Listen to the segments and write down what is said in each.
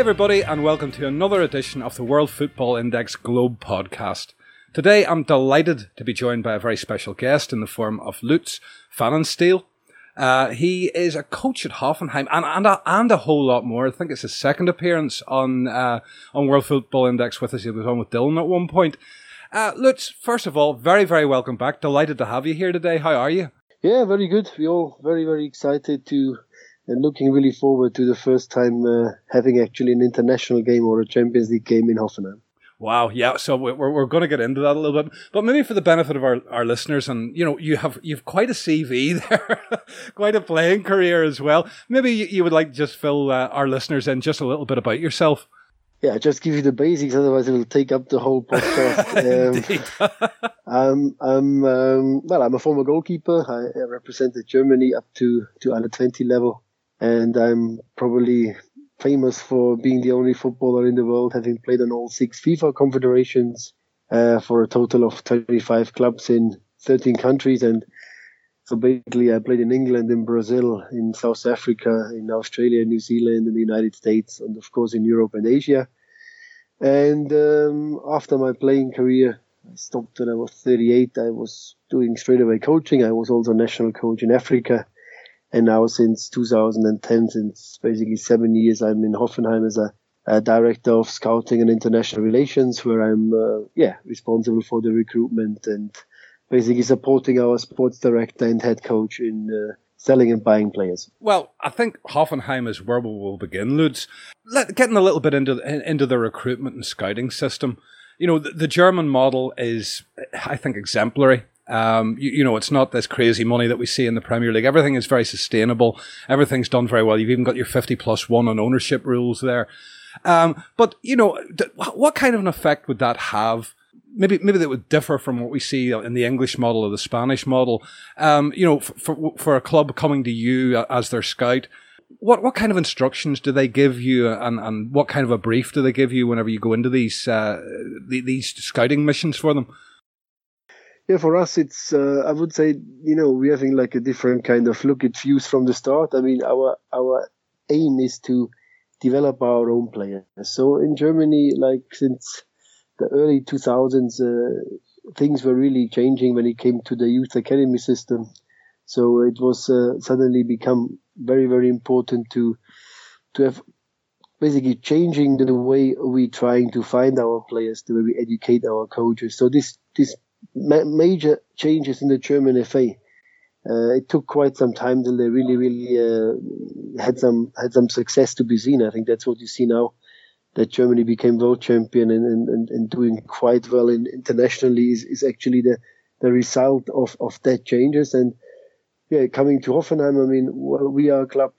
Hi, everybody, and welcome to another edition of the World Football Index Globe podcast. Today, I'm delighted to be joined by a very special guest in the form of Lutz Pfannenstiel. Uh, he is a coach at Hoffenheim and, and, a, and a whole lot more. I think it's his second appearance on uh, on World Football Index with us. He was on with Dylan at one point. Uh, Lutz, first of all, very, very welcome back. Delighted to have you here today. How are you? Yeah, very good. We're all very, very excited to and looking really forward to the first time uh, having actually an international game or a Champions League game in Hoffenheim. Wow, yeah. So we're we're going to get into that a little bit, but maybe for the benefit of our, our listeners, and you know, you have you've quite a CV there, quite a playing career as well. Maybe you, you would like to just fill uh, our listeners in just a little bit about yourself. Yeah, just give you the basics, otherwise it will take up the whole podcast. um, I'm um, well, I'm a former goalkeeper. I represented Germany up to to under twenty level and I'm probably famous for being the only footballer in the world having played on all six FIFA confederations uh, for a total of 25 clubs in 13 countries. And so basically, I played in England, in Brazil, in South Africa, in Australia, New Zealand, in the United States, and of course in Europe and Asia. And um, after my playing career, I stopped when I was 38. I was doing straight away coaching. I was also national coach in Africa and now since 2010, since basically seven years, I'm in Hoffenheim as a, a director of scouting and international relations, where I'm uh, yeah responsible for the recruitment and basically supporting our sports director and head coach in uh, selling and buying players. Well, I think Hoffenheim is where we will begin, Lutz. Let, getting a little bit into into the recruitment and scouting system. You know, the, the German model is, I think, exemplary. Um, you, you, know, it's not this crazy money that we see in the Premier League. Everything is very sustainable. Everything's done very well. You've even got your 50 plus one on ownership rules there. Um, but, you know, what kind of an effect would that have? Maybe, maybe that would differ from what we see in the English model or the Spanish model. Um, you know, for, for, for a club coming to you as their scout, what what kind of instructions do they give you, and, and what kind of a brief do they give you whenever you go into these uh, these scouting missions for them? Yeah, for us, it's uh, I would say you know we're having like a different kind of look at views from the start. I mean, our our aim is to develop our own players. So in Germany, like since the early 2000s, uh, things were really changing when it came to the youth academy system. So it was uh, suddenly become very very important to to have basically changing the way we trying to find our players, the way we educate our coaches. So this this ma- major changes in the German FA. Uh, it took quite some time till they really, really uh, had some had some success to be seen. I think that's what you see now. That Germany became world champion and, and, and doing quite well in, internationally is, is actually the, the result of, of that changes. And yeah, coming to Hoffenheim, I mean, well, we are a club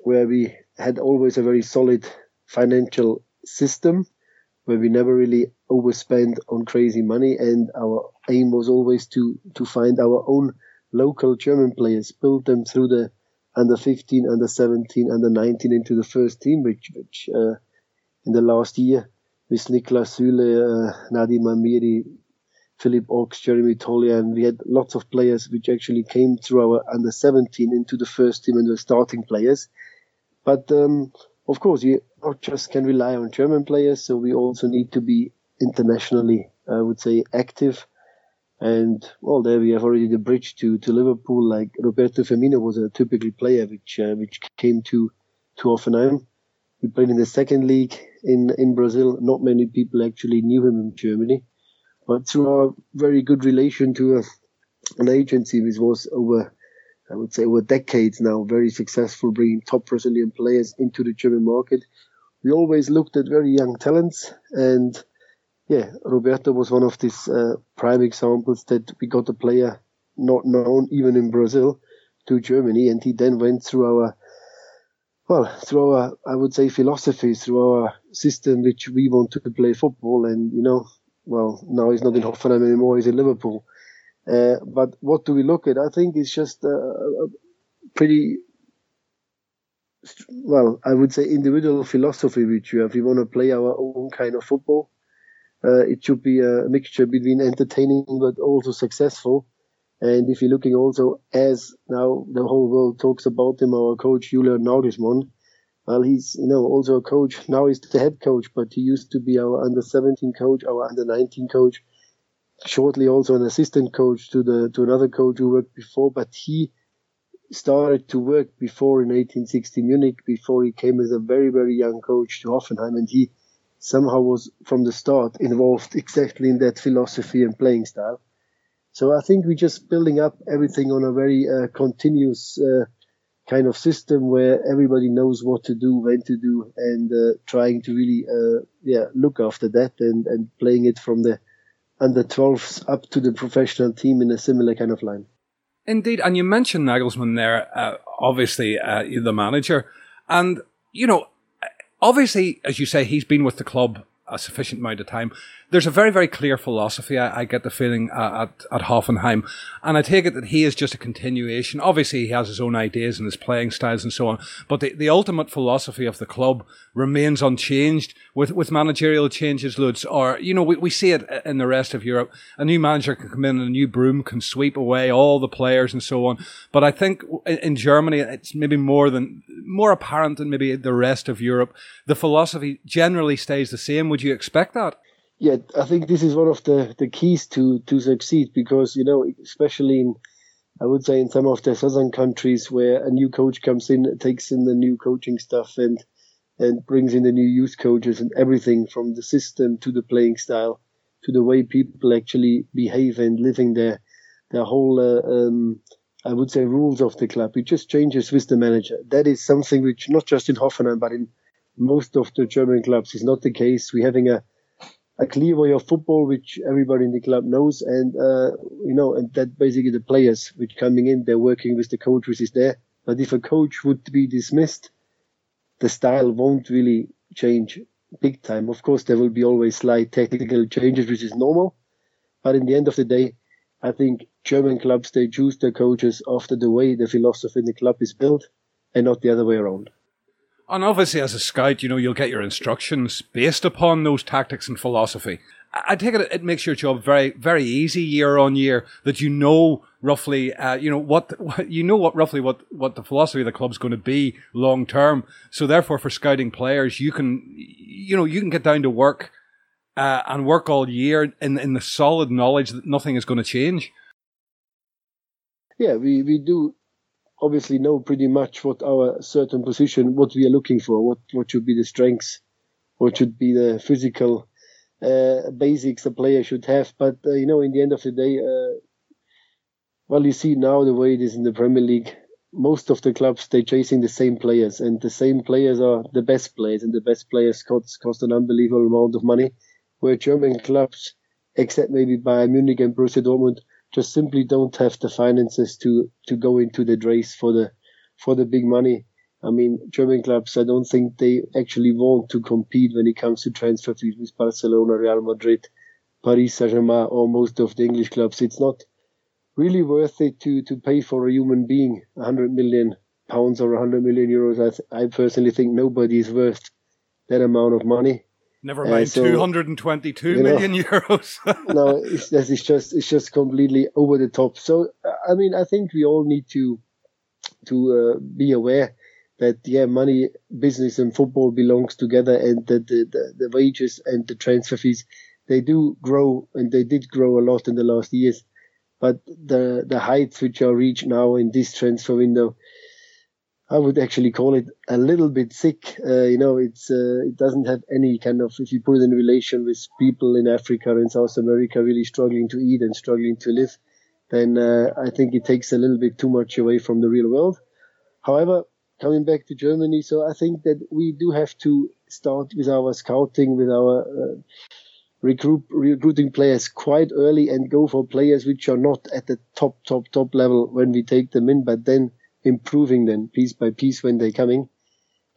where we had always a very solid financial system where we never really overspent on crazy money. And our aim was always to, to find our own local German players, build them through the under 15, under 17, under 19 into the first team, which, which uh, in the last year with Niklas Süle, uh, Nadiem Amiri, Philipp Ochs, Jeremy Toljan, and we had lots of players which actually came through our under 17 into the first team and were starting players. But um, of course, you not just can rely on German players, so we also need to be internationally, I would say, active. And well, there we have already the bridge to, to Liverpool. Like Roberto Firmino was a typical player which uh, which came to to Hoffenheim. He played in the second league in in Brazil. Not many people actually knew him in Germany, but through our very good relation to a, an agency which was over I would say over decades now, very successful bringing top Brazilian players into the German market. We always looked at very young talents, and yeah, Roberto was one of these uh, prime examples that we got a player not known even in Brazil to Germany, and he then went through our well, through our, I would say, philosophy, through our system, which we want to play football. And, you know, well, now he's not in Hoffenheim anymore, he's in Liverpool. Uh, but what do we look at? I think it's just a, a pretty, well, I would say individual philosophy which we have. We want to play our own kind of football. Uh, it should be a mixture between entertaining but also successful. And if you're looking also as now the whole world talks about him, our coach Julian Nagelsmann, well, he's you know also a coach. Now he's the head coach, but he used to be our under 17 coach, our under 19 coach. Shortly, also an assistant coach to the to another coach who worked before. But he started to work before in 1860 Munich, before he came as a very very young coach to Hoffenheim, and he somehow was from the start involved exactly in that philosophy and playing style. So I think we're just building up everything on a very uh, continuous. Uh, kind of system where everybody knows what to do, when to do, and uh, trying to really, uh, yeah, look after that and, and playing it from the under 12s up to the professional team in a similar kind of line. Indeed, and you mentioned Nagelsmann there, uh, obviously uh, the manager, and you know, obviously, as you say, he's been with the club a sufficient amount of time. There's a very, very clear philosophy. I, I get the feeling uh, at, at Hoffenheim. And I take it that he is just a continuation. Obviously, he has his own ideas and his playing styles and so on. But the, the ultimate philosophy of the club remains unchanged with, with managerial changes, Lutz. Or, you know, we, we see it in the rest of Europe. A new manager can come in and a new broom can sweep away all the players and so on. But I think in, in Germany, it's maybe more than, more apparent than maybe the rest of Europe. The philosophy generally stays the same. Would you expect that? Yeah, I think this is one of the, the keys to, to succeed because, you know, especially in, I would say in some of the southern countries where a new coach comes in, takes in the new coaching stuff and, and brings in the new youth coaches and everything from the system to the playing style to the way people actually behave and living their, their whole, uh, um, I would say rules of the club. It just changes with the manager. That is something which not just in Hoffenheim, but in most of the German clubs is not the case. We're having a, a clear way of football, which everybody in the club knows. And, uh, you know, and that basically the players which coming in, they're working with the coach which is there. But if a coach would be dismissed, the style won't really change big time. Of course, there will be always slight technical changes, which is normal. But in the end of the day, I think German clubs, they choose their coaches after the way the philosophy in the club is built and not the other way around. And obviously, as a scout, you know, you'll get your instructions based upon those tactics and philosophy. I take it it makes your job very, very easy year on year that you know roughly, uh, you know, what, you know what roughly what, what the philosophy of the club's going to be long term. So therefore, for scouting players, you can, you know, you can get down to work, uh, and work all year in, in the solid knowledge that nothing is going to change. Yeah, we, we do obviously know pretty much what our certain position, what we are looking for, what, what should be the strengths, what should be the physical uh, basics a player should have. But, uh, you know, in the end of the day, uh, well, you see now the way it is in the Premier League. Most of the clubs they're chasing the same players, and the same players are the best players, and the best players cost cost an unbelievable amount of money. Where German clubs, except maybe Bayern Munich and Borussia Dortmund, just simply don't have the finances to to go into the race for the for the big money. I mean, German clubs, I don't think they actually want to compete when it comes to transfer fees with Barcelona, Real Madrid, Paris Saint-Germain, or most of the English clubs. It's not really worth it to, to pay for a human being 100 million pounds or 100 million euros. I, th- I personally think nobody is worth that amount of money. Never mind, uh, so, 222 million know, euros. no, it's, it's just it's just completely over the top. So I mean, I think we all need to to uh, be aware that yeah, money, business, and football belongs together, and that the, the, the wages and the transfer fees they do grow, and they did grow a lot in the last years. But the the heights which are reached now in this transfer window I would actually call it a little bit sick. Uh, you know, it's uh, it doesn't have any kind of if you put it in relation with people in Africa and South America really struggling to eat and struggling to live, then uh, I think it takes a little bit too much away from the real world. However, coming back to Germany, so I think that we do have to start with our scouting, with our uh, recruit recruiting players quite early and go for players which are not at the top top top level when we take them in, but then improving them piece by piece when they're coming.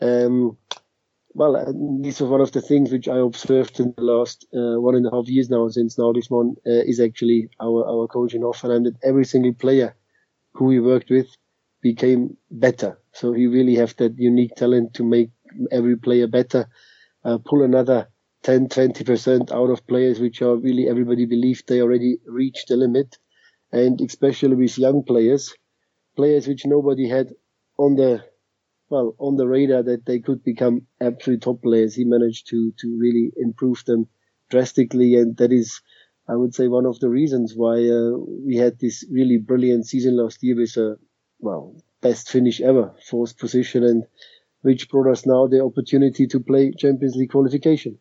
Um, well, uh, this was one of the things which I observed in the last uh, one and a half years now since Nagelsmann uh, is actually our, our coach in Hoffenheim that every single player who we worked with became better. So he really have that unique talent to make every player better, uh, pull another 10, 20% out of players which are really everybody believed they already reached the limit. And especially with young players, players which nobody had on the well on the radar that they could become absolute top players. He managed to to really improve them drastically, and that is, I would say, one of the reasons why uh, we had this really brilliant season last year with a well best finish ever, fourth position, and which brought us now the opportunity to play Champions League qualification.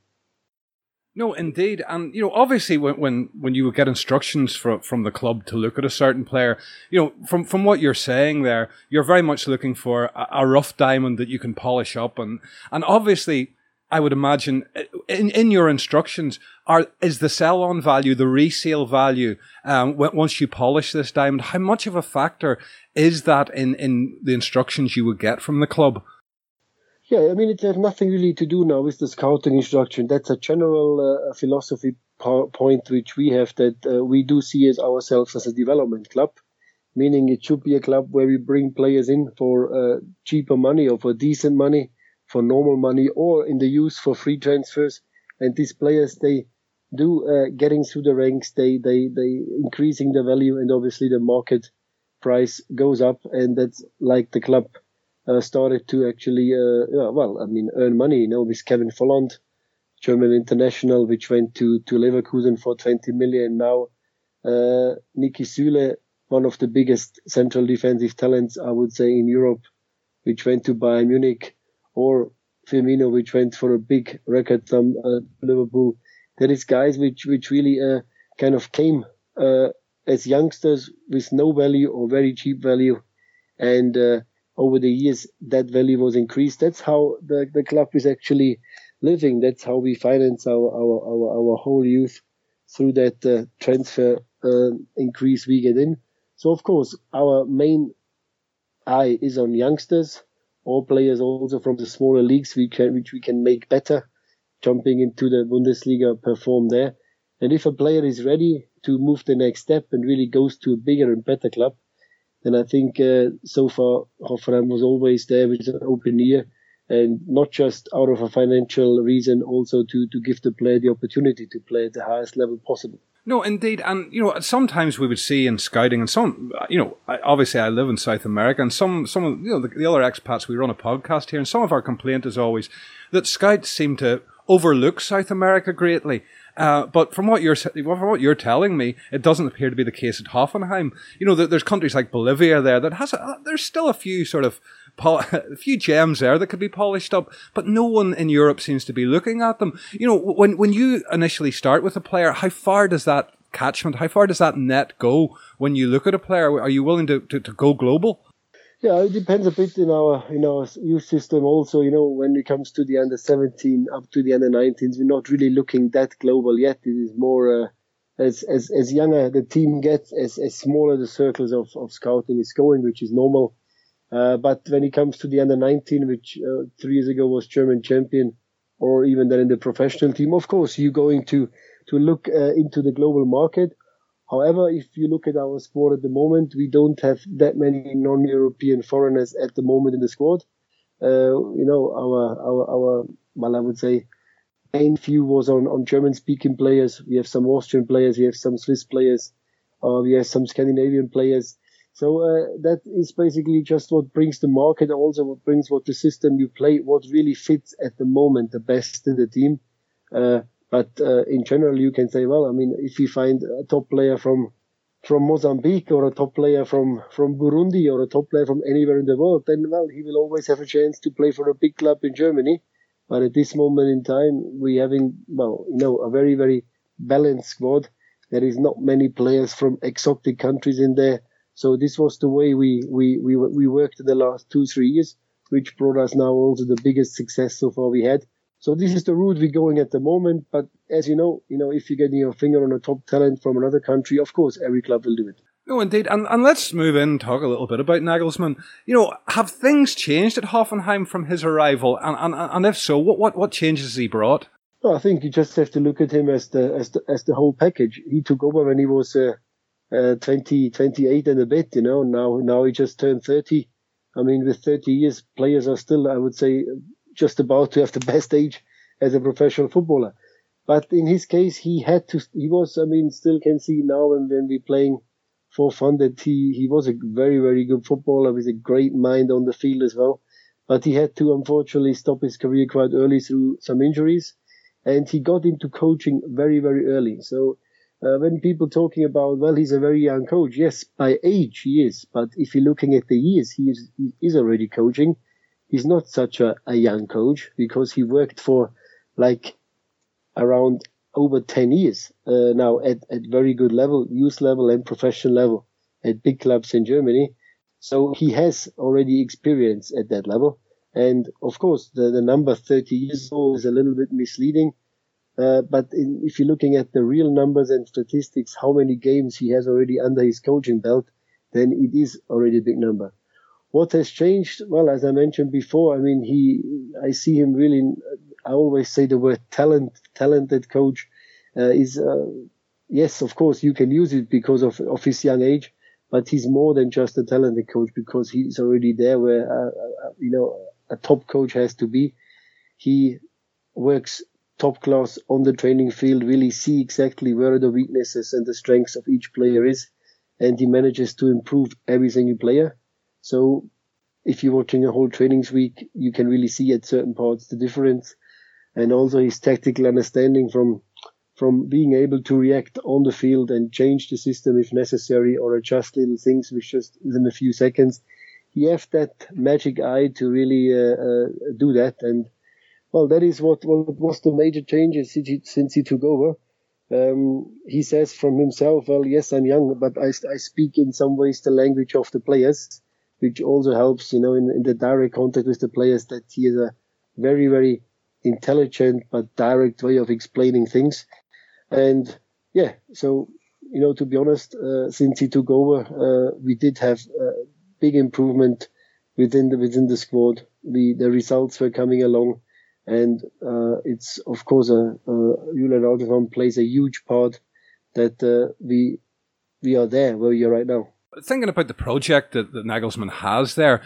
No, indeed, and you know, obviously, when when when you would get instructions from from the club to look at a certain player, you know, from from what you're saying there, you're very much looking for a, a rough diamond that you can polish up, and and obviously, I would imagine in in your instructions are is the sell on value, the resale value, um, once you polish this diamond, how much of a factor is that in in the instructions you would get from the club? Yeah, I mean, it has nothing really to do now with the scouting instruction. That's a general uh, philosophy po- point which we have that uh, we do see as ourselves as a development club, meaning it should be a club where we bring players in for uh, cheaper money or for decent money, for normal money, or in the use for free transfers. And these players, they do uh, getting through the ranks, they they they increasing the value, and obviously the market price goes up, and that's like the club uh, started to actually, uh, yeah, well, I mean, earn money, you know, with Kevin Volland, German international, which went to, to Leverkusen for 20 million. Now, uh, Niki Süle, one of the biggest central defensive talents, I would say, in Europe, which went to Bayern Munich, or Firmino, which went for a big record from uh, Liverpool. There is guys which, which really, uh, kind of came, uh, as youngsters with no value or very cheap value. And, uh, over the years that value was increased. That's how the, the club is actually living. That's how we finance our, our, our, our whole youth through that uh, transfer uh, increase we get in. So of course, our main eye is on youngsters, all players also from the smaller leagues we can, which we can make better, jumping into the Bundesliga, perform there. And if a player is ready to move the next step and really goes to a bigger and better club, and I think uh, so far Hoffenheim was always there with an open ear, and not just out of a financial reason, also to to give the player the opportunity to play at the highest level possible. No, indeed, and you know, sometimes we would see in scouting, and some, you know, obviously I live in South America, and some, some of you know the, the other expats we run a podcast here, and some of our complaint is always that scouts seem to overlook South America greatly. Uh, but from what you're from what you're telling me, it doesn't appear to be the case at Hoffenheim. You know, there's countries like Bolivia there that has a, there's still a few sort of a few gems there that could be polished up, but no one in Europe seems to be looking at them. You know, when when you initially start with a player, how far does that catchment, how far does that net go when you look at a player? Are you willing to, to, to go global? Yeah, it depends a bit in our in our youth system. Also, you know, when it comes to the under 17 up to the under 19s, we're not really looking that global yet. It is more uh, as as as younger the team gets, as as smaller the circles of, of scouting is going, which is normal. Uh, but when it comes to the under 19, which uh, three years ago was German champion, or even then in the professional team, of course you're going to to look uh, into the global market However, if you look at our squad at the moment, we don't have that many non-European foreigners at the moment in the squad. Uh, you know, our, our, our, well, I would say main view was on, on German speaking players. We have some Austrian players. We have some Swiss players. Uh, we have some Scandinavian players. So, uh, that is basically just what brings the market, also what brings what the system you play, what really fits at the moment the best in the team. But uh, in general, you can say, well, I mean, if you find a top player from from Mozambique or a top player from from Burundi or a top player from anywhere in the world, then well, he will always have a chance to play for a big club in Germany. But at this moment in time, we having well, you know, a very very balanced squad. There is not many players from exotic countries in there. So this was the way we we we we worked the last two three years, which brought us now also the biggest success so far we had. So this is the route we're going at the moment. But as you know, you know, if you're getting your finger on a top talent from another country, of course, every club will do it. No, indeed. And, and let's move in and talk a little bit about Nagelsmann. You know, have things changed at Hoffenheim from his arrival? And, and, and if so, what, what, what changes has he brought? Well, I think you just have to look at him as the, as the, as the whole package. He took over when he was, uh, uh, 20, 28 and a bit, you know, now, now he just turned 30. I mean, with 30 years, players are still, I would say, just about to have the best age as a professional footballer. But in his case, he had to, he was, I mean, still can see now and when we're playing for fun that he, he was a very, very good footballer with a great mind on the field as well. but he had to unfortunately stop his career quite early through some injuries. And he got into coaching very, very early. So uh, when people talking about, well, he's a very young coach. Yes, by age he is, but if you're looking at the years, he is, he is already coaching. He's not such a, a young coach because he worked for like around over 10 years uh, now at, at very good level, youth level and professional level at big clubs in Germany. So he has already experience at that level. And of course, the, the number 30 years old is a little bit misleading uh, but in, if you're looking at the real numbers and statistics, how many games he has already under his coaching belt, then it is already a big number. What has changed? Well, as I mentioned before, I mean, he, I see him really, I always say the word talent, talented coach, uh, is, uh, yes, of course, you can use it because of, of his young age, but he's more than just a talented coach because he's already there where, uh, uh you know, a top coach has to be. He works top class on the training field, really see exactly where the weaknesses and the strengths of each player is, and he manages to improve every single player. So if you're watching a whole trainings week, you can really see at certain parts the difference, and also his tactical understanding from from being able to react on the field and change the system if necessary or adjust little things with just within a few seconds. He has that magic eye to really uh, uh, do that and well, that is what, what was the major changes since he, since he took over. Um, he says from himself, well, yes, I'm young, but I, I speak in some ways the language of the players, which also helps, you know, in, in the direct contact with the players that he is a very, very intelligent but direct way of explaining things. And yeah, so, you know, to be honest, uh, since he took over, uh, we did have a big improvement within the, within the squad. We, the results were coming along and uh, it's of course a, Julian Nagelsmann plays a huge part that uh, we we are there where you're right now. Thinking about the project that, that Nagelsmann has there,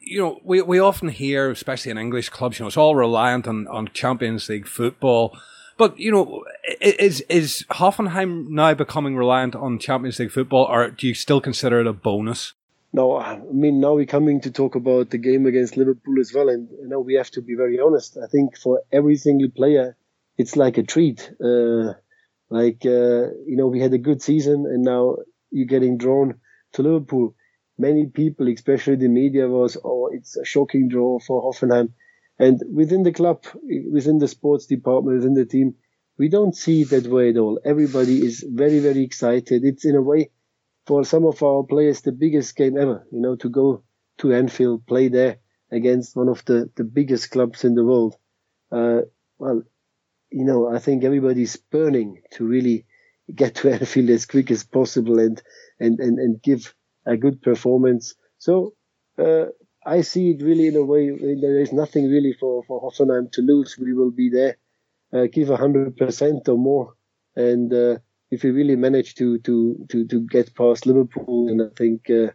you know, we, we often hear, especially in English clubs, you know, it's all reliant on, on Champions League football. But, you know, is, is Hoffenheim now becoming reliant on Champions League football, or do you still consider it a bonus? No, I mean now we're coming to talk about the game against Liverpool as well, and you know we have to be very honest. I think for every single player, it's like a treat. Uh, like uh, you know, we had a good season, and now you're getting drawn to Liverpool. Many people, especially the media, was oh, it's a shocking draw for Hoffenheim. And within the club, within the sports department, within the team, we don't see it that way at all. Everybody is very, very excited. It's in a way for some of our players the biggest game ever. You know, to go to Anfield, play there against one of the, the biggest clubs in the world. Uh, well, you know, I think everybody's burning to really get to Anfield as quick as possible and, and, and, and give a good performance. So, uh, I see it really in a way, there is nothing really for, for Hoffenheim to lose. We will be there, uh, give 100% or more. And, uh, if we really manage to to to to get past Liverpool, and I think uh,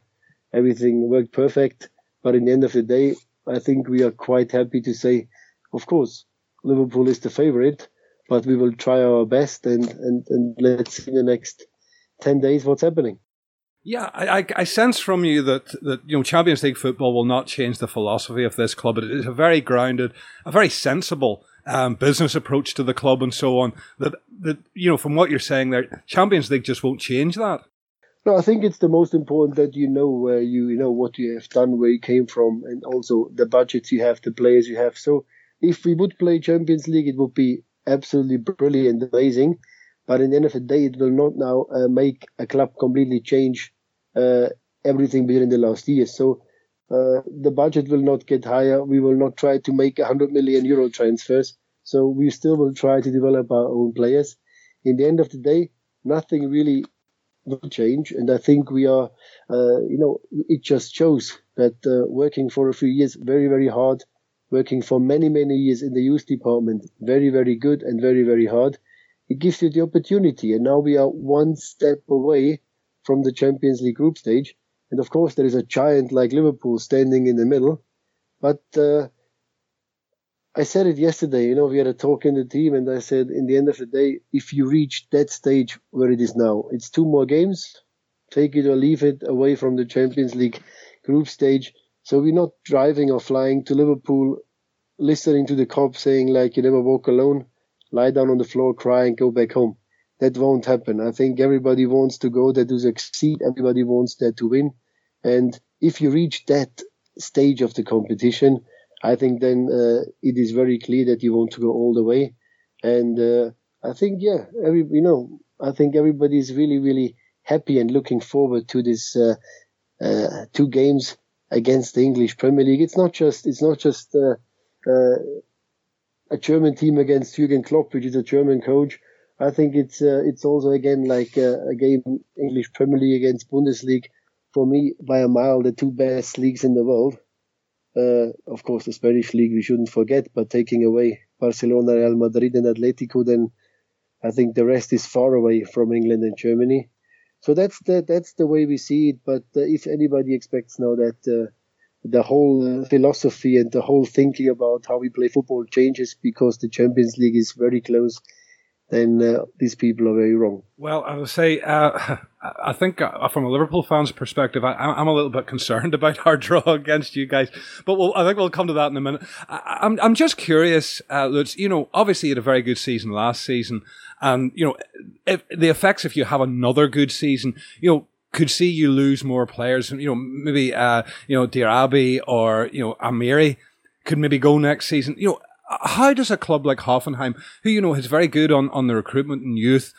everything worked perfect. But in the end of the day, I think we are quite happy to say, of course, Liverpool is the favourite, but we will try our best and and and let's see in the next ten days what's happening. Yeah, I, I, sense from you that, that you know Champions League football will not change the philosophy of this club. It is a very grounded, a very sensible um, business approach to the club and so on. That that you know, from what you're saying there, Champions League just won't change that. No, I think it's the most important that you know where you, you know what you have done, where you came from, and also the budgets you have, the players you have. So if we would play Champions League, it would be absolutely brilliant, amazing. But in the end of the day, it will not now uh, make a club completely change uh, everything within the last year. So uh, the budget will not get higher. We will not try to make 100 million euro transfers. So we still will try to develop our own players. In the end of the day, nothing really will change. And I think we are, uh, you know, it just shows that uh, working for a few years, very, very hard, working for many, many years in the youth department, very, very good and very, very hard. It gives you the opportunity. And now we are one step away from the Champions League group stage. And of course, there is a giant like Liverpool standing in the middle. But uh, I said it yesterday. You know, we had a talk in the team, and I said, in the end of the day, if you reach that stage where it is now, it's two more games. Take it or leave it away from the Champions League group stage. So we're not driving or flying to Liverpool, listening to the Kop saying like, you never walk alone, lie down on the floor, cry and go back home. That won't happen. I think everybody wants to go there to succeed. Everybody wants there to win. And if you reach that stage of the competition, I think then uh, it is very clear that you want to go all the way. And uh, I think, yeah, every you know, I think everybody is really, really happy and looking forward to this uh, uh, two games against the English Premier League. It's not just it's not just uh, uh, a German team against Jurgen Klopp, which is a German coach. I think it's uh, it's also again like a game English Premier League against Bundesliga. For me, by a mile, the two best leagues in the world. of course, the Spanish league we shouldn't forget, but taking away Barcelona, Real Madrid, and Atletico, then I think the rest is far away from England and Germany. So that's the that's the way we see it. But uh, if anybody expects now that uh, the whole philosophy and the whole thinking about how we play football changes because the Champions League is very close, then uh, these people are very wrong. Well, I would say, uh, I think uh, from a Liverpool fan's perspective, I, am a little bit concerned about our draw against you guys. But we'll, I think we'll come to that in a minute. I, am I'm, I'm just curious, uh, Lutz, you know, obviously you had a very good season last season. And, you know, if the effects if you have another good season, you know, could see you lose more players. You know, maybe, uh, you know, Diarabi or, you know, Amiri could maybe go next season. You know, how does a club like Hoffenheim, who, you know, is very good on, on the recruitment and youth,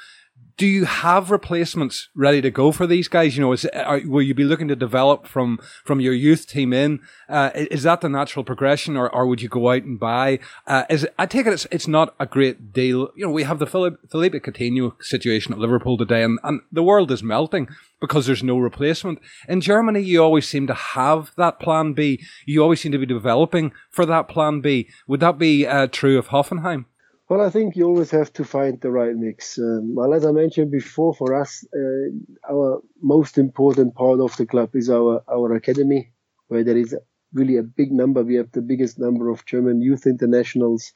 do you have replacements ready to go for these guys? You know, is, are, will you be looking to develop from from your youth team in? Uh, is that the natural progression, or, or would you go out and buy? Uh, is it, I take it it's it's not a great deal. You know, we have the Philip, Philippe Coutinho situation at Liverpool today, and, and the world is melting because there's no replacement. In Germany, you always seem to have that plan B. You always seem to be developing for that plan B. Would that be uh, true of Hoffenheim? Well, I think you always have to find the right mix. Um, well, as I mentioned before, for us, uh, our most important part of the club is our, our academy, where there is really a big number. We have the biggest number of German youth internationals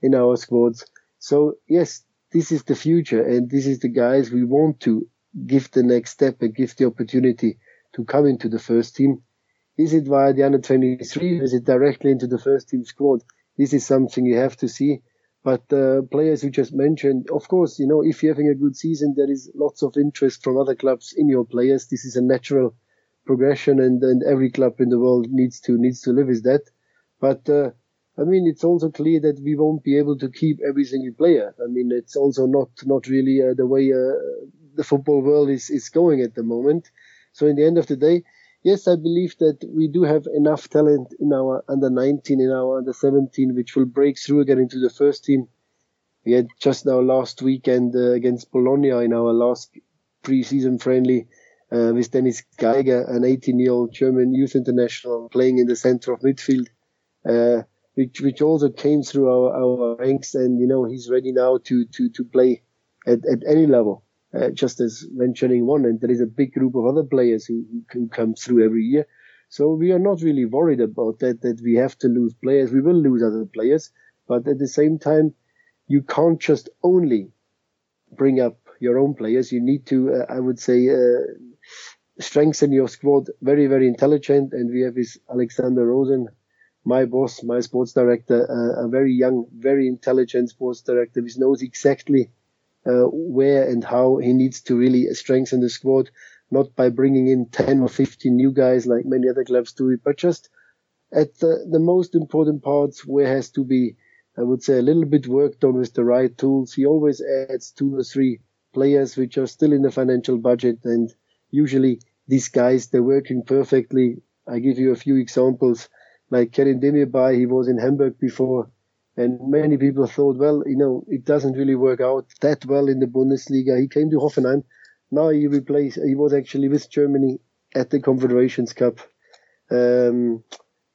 in our squads. So, yes, this is the future, and this is the guys we want to give the next step and give the opportunity to come into the first team. Is it via the under 23? Is it directly into the first team squad? This is something you have to see but the players you just mentioned, of course, you know, if you're having a good season, there is lots of interest from other clubs in your players. This is a natural progression, and, and every club in the world needs to needs to live with that. But uh, I mean, it's also clear that we won't be able to keep every single player. I mean, it's also not not really uh, the way uh, the football world is is going at the moment. So in the end of the day, yes, I believe that we do have enough talent in our under 19, in our under 17, which will break through again into the first team. We had just now last weekend uh, against Bologna in our last pre-season friendly uh, with Dennis Geiger, an 18-year-old German youth international playing in the center of midfield, uh, which which also came through our, our ranks, and you know he's ready now to to to play at, at any level uh, just as mentioning one, and there is a big group of other players who, who come through every year. So we are not really worried about that, that we have to lose players. We will lose other players, but at the same time, you can't just only bring up your own players. You need to, uh, I would say, uh, strengthen your squad very, very intelligent. And we have this Alexander Rosen, my boss, my sports director, uh, a very young, very intelligent sports director, who knows exactly uh, where and how he needs to really strengthen the squad, not by bringing in 10 or 15 new guys like many other clubs do but just at the, the most important parts where has to be, I would say, a little bit worked on with the right tools. He always adds two or three players which are still in the financial budget and usually these guys, they're working perfectly. I give you a few examples like Kerem Demirbay, he was in Hamburg before and many people thought, well, you know, it doesn't really work out that well in the Bundesliga. He came to Hoffenheim. Now he replaced, he was actually with Germany at the Confederations Cup um,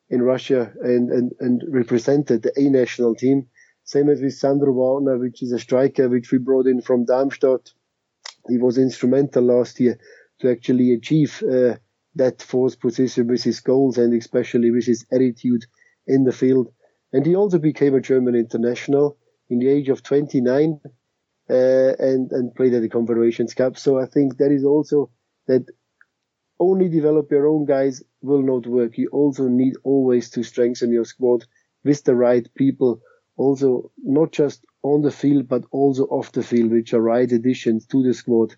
in Russia and, and, and represented the A national team. Same as with Sandro Wagner, which is a striker which we brought in from Darmstadt. He was instrumental last year to actually achieve uh, that fourth position with his goals and especially with his attitude in the field. And he also became a German international in the age of 29 uh, and, and played at the Confederations Cup. So I think that is also that only develop your own guys will not work. You also need always to strengthen your squad with the right people. Also, not just on the field, but also off the field, which are right additions to the squad.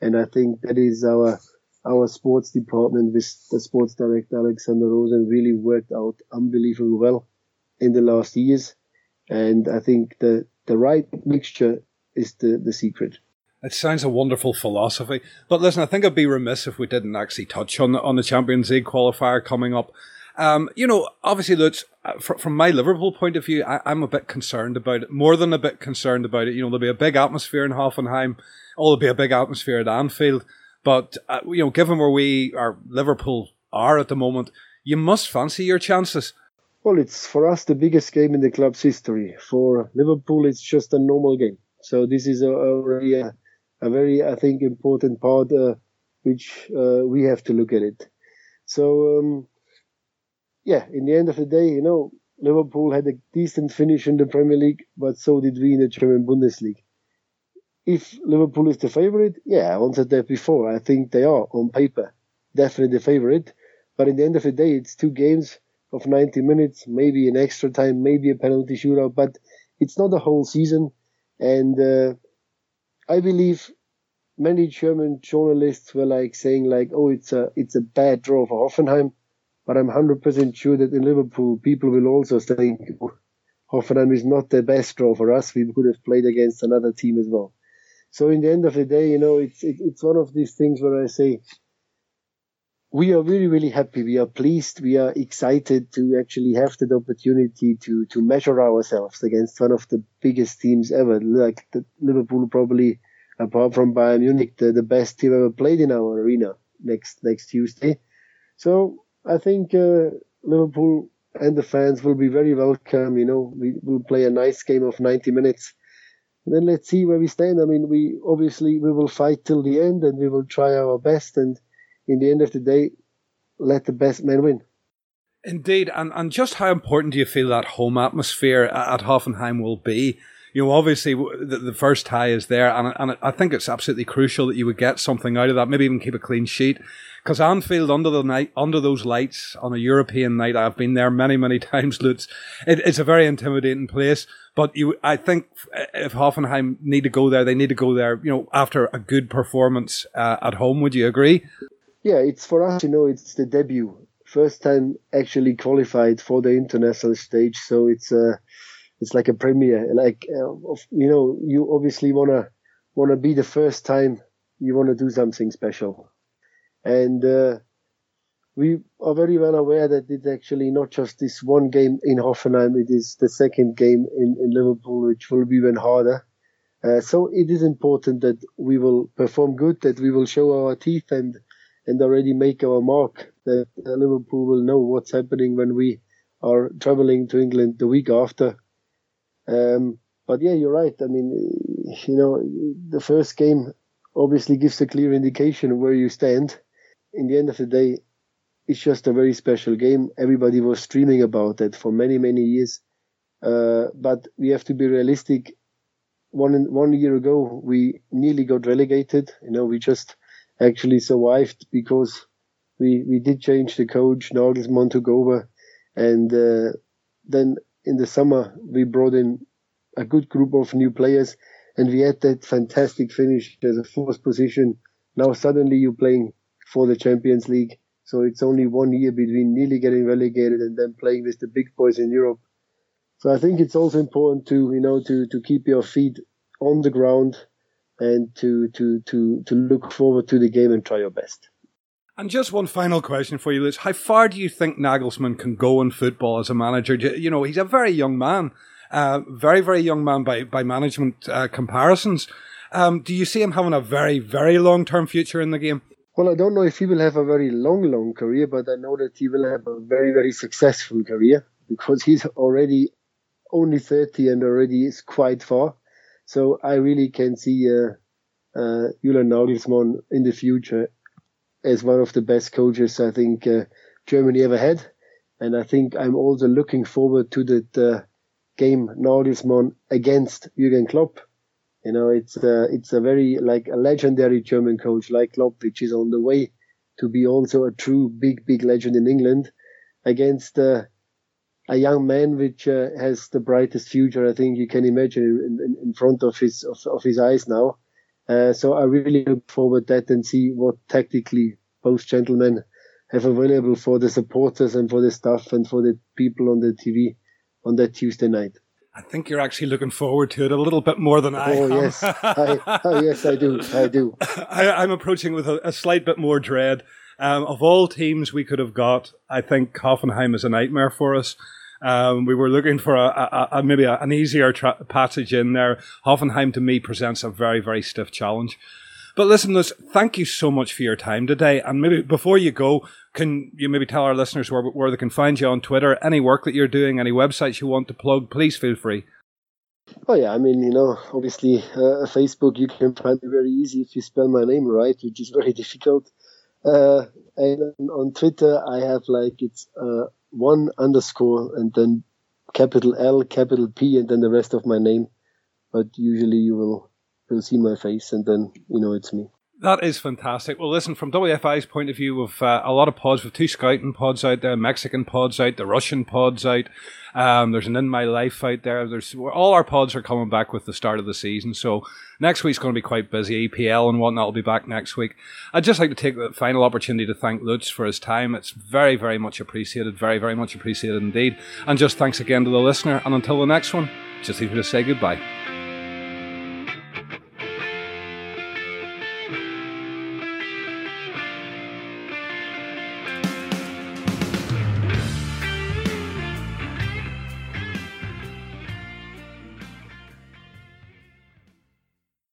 And I think that is our our sports department with the sports director Alexander Rosen really worked out unbelievably well in the last years. And I think the the right mixture is the, the secret. It sounds a wonderful philosophy. But listen, I think I'd be remiss if we didn't actually touch on the, on the Champions League qualifier coming up. Um, you know, obviously, that's uh, from my Liverpool point of view, I, am a bit concerned about it, more than a bit concerned about it. You know, there'll be a big atmosphere in Hoffenheim, oh, there'll be a big atmosphere at Anfield. But, uh, you know, given where we are, Liverpool are at the moment, you must fancy your chances. Well, it's for us the biggest game in the club's history. For Liverpool, it's just a normal game. So this is a, a, a very, I think, important part uh, which uh, we have to look at it. So, um, yeah, in the end of the day, you know, Liverpool had a decent finish in the Premier League, but so did we in the German Bundesliga. If Liverpool is the favourite, yeah, I answered that before. I think they are on paper definitely the favourite. But in the end of the day, it's two games of 90 minutes, maybe an extra time, maybe a penalty shootout, but it's not a whole season. And uh, I believe many German journalists were like saying like, oh, it's a it's a bad draw for Hoffenheim, but I'm 100% sure that in Liverpool people will also think Hoffenheim is not the best draw for us. We could have played against another team as well. So in the end of the day, you know, it's it, it's one of these things where I say we are really, really happy. We are pleased. We are excited to actually have that opportunity to, to measure ourselves against one of the biggest teams ever. Like Liverpool probably, apart from Bayern Munich, the, the best team ever played in our arena next, next Tuesday. So I think, uh, Liverpool and the fans will be very welcome. You know, we will play a nice game of 90 minutes. And then let's see where we stand. I mean, we obviously, we will fight till the end and we will try our best and, in the end of the day, let the best man win. Indeed, and, and just how important do you feel that home atmosphere at Hoffenheim will be? You know, obviously the, the first tie is there, and, and I think it's absolutely crucial that you would get something out of that. Maybe even keep a clean sheet, because Anfield under the night, under those lights on a European night, I've been there many, many times. Lutz, it, it's a very intimidating place. But you, I think if Hoffenheim need to go there, they need to go there. You know, after a good performance uh, at home. Would you agree? Yeah, it's for us, you know, it's the debut. First time actually qualified for the international stage. So it's a, uh, it's like a premiere. Like, uh, you know, you obviously want to be the first time you want to do something special. And, uh, we are very well aware that it's actually not just this one game in Hoffenheim, it is the second game in, in Liverpool, which will be even harder. Uh, so it is important that we will perform good, that we will show our teeth and and already make our mark that Liverpool will know what's happening when we are traveling to England the week after. Um, but yeah, you're right. I mean, you know, the first game obviously gives a clear indication where you stand. In the end of the day, it's just a very special game. Everybody was streaming about it for many, many years. Uh, but we have to be realistic. One one year ago, we nearly got relegated. You know, we just actually survived because we we did change the coach. Nagelsmann took over, and uh, then in the summer we brought in a good group of new players, and we had that fantastic finish as a fourth position. Now suddenly you're playing for the Champions League, so it's only one year between nearly getting relegated and then playing with the big boys in Europe. So I think it's also important to you know to to keep your feet on the ground and to to to to look forward to the game and try your best. And just one final question for you, Lutz. How far do you think Nagelsmann can go in football as a manager? You know, he's a very young man, uh, very, very young man by, by management uh, comparisons. Um, do you see him having a very, very long term future in the game? Well, I don't know if he will have a very long, long career, but I know that he will have a very, very successful career because he's already only 30 and already is quite far. So I really can see uh, uh, Julian Nagelsmann in the future as one of the best coaches I think uh, Germany ever had. And I think I'm also looking forward to the uh, game Nagelsmann against Jurgen Klopp. You know, it's uh, it's a very like a legendary German coach like Klopp, which is on the way to be also a true big, big legend in England against uh, a young man which uh, has the brightest future I think you can imagine in, in, in front of his of, of, his eyes now. Uh, so I really look forward to that and see what tactically both gentlemen have available for the supporters and for the staff and for the people on the TV on that Tuesday night. I think you're actually looking forward to it a little bit more than I oh, am. Yes. I, oh, yes, I do. I do. I, am approaching with a, a, slight bit more dread. Um, of all teams we could have got, I think Hoffenheim is a nightmare for us. Um, we were looking for a, a, a maybe an easier tra- passage in there. Hoffenheim to me presents a very, very stiff challenge. But listen, Lutz, thank you so much for your time today. And maybe before you go, can you maybe tell our listeners where, where they can find you on Twitter? Any work that you're doing, any websites you want to plug, please feel free. Oh yeah, I mean, you know, obviously, uh, Facebook you can find me very easy if you spell my name right, which is very difficult. Uh, and on Twitter, I have like it's uh, one underscore and then capital L, capital P, and then the rest of my name. But usually you will you'll see my face, and then you know it's me. That is fantastic. Well, listen, from WFI's point of view, with uh, a lot of pods, with two scouting pods out there, Mexican pods out, the Russian pods out. Um, there's an In My Life out there. There's all our pods are coming back with the start of the season. So next week's going to be quite busy. EPL and whatnot will be back next week. I'd just like to take the final opportunity to thank Lutz for his time. It's very, very much appreciated. Very, very much appreciated indeed. And just thanks again to the listener. And until the next one, just leave me to say goodbye.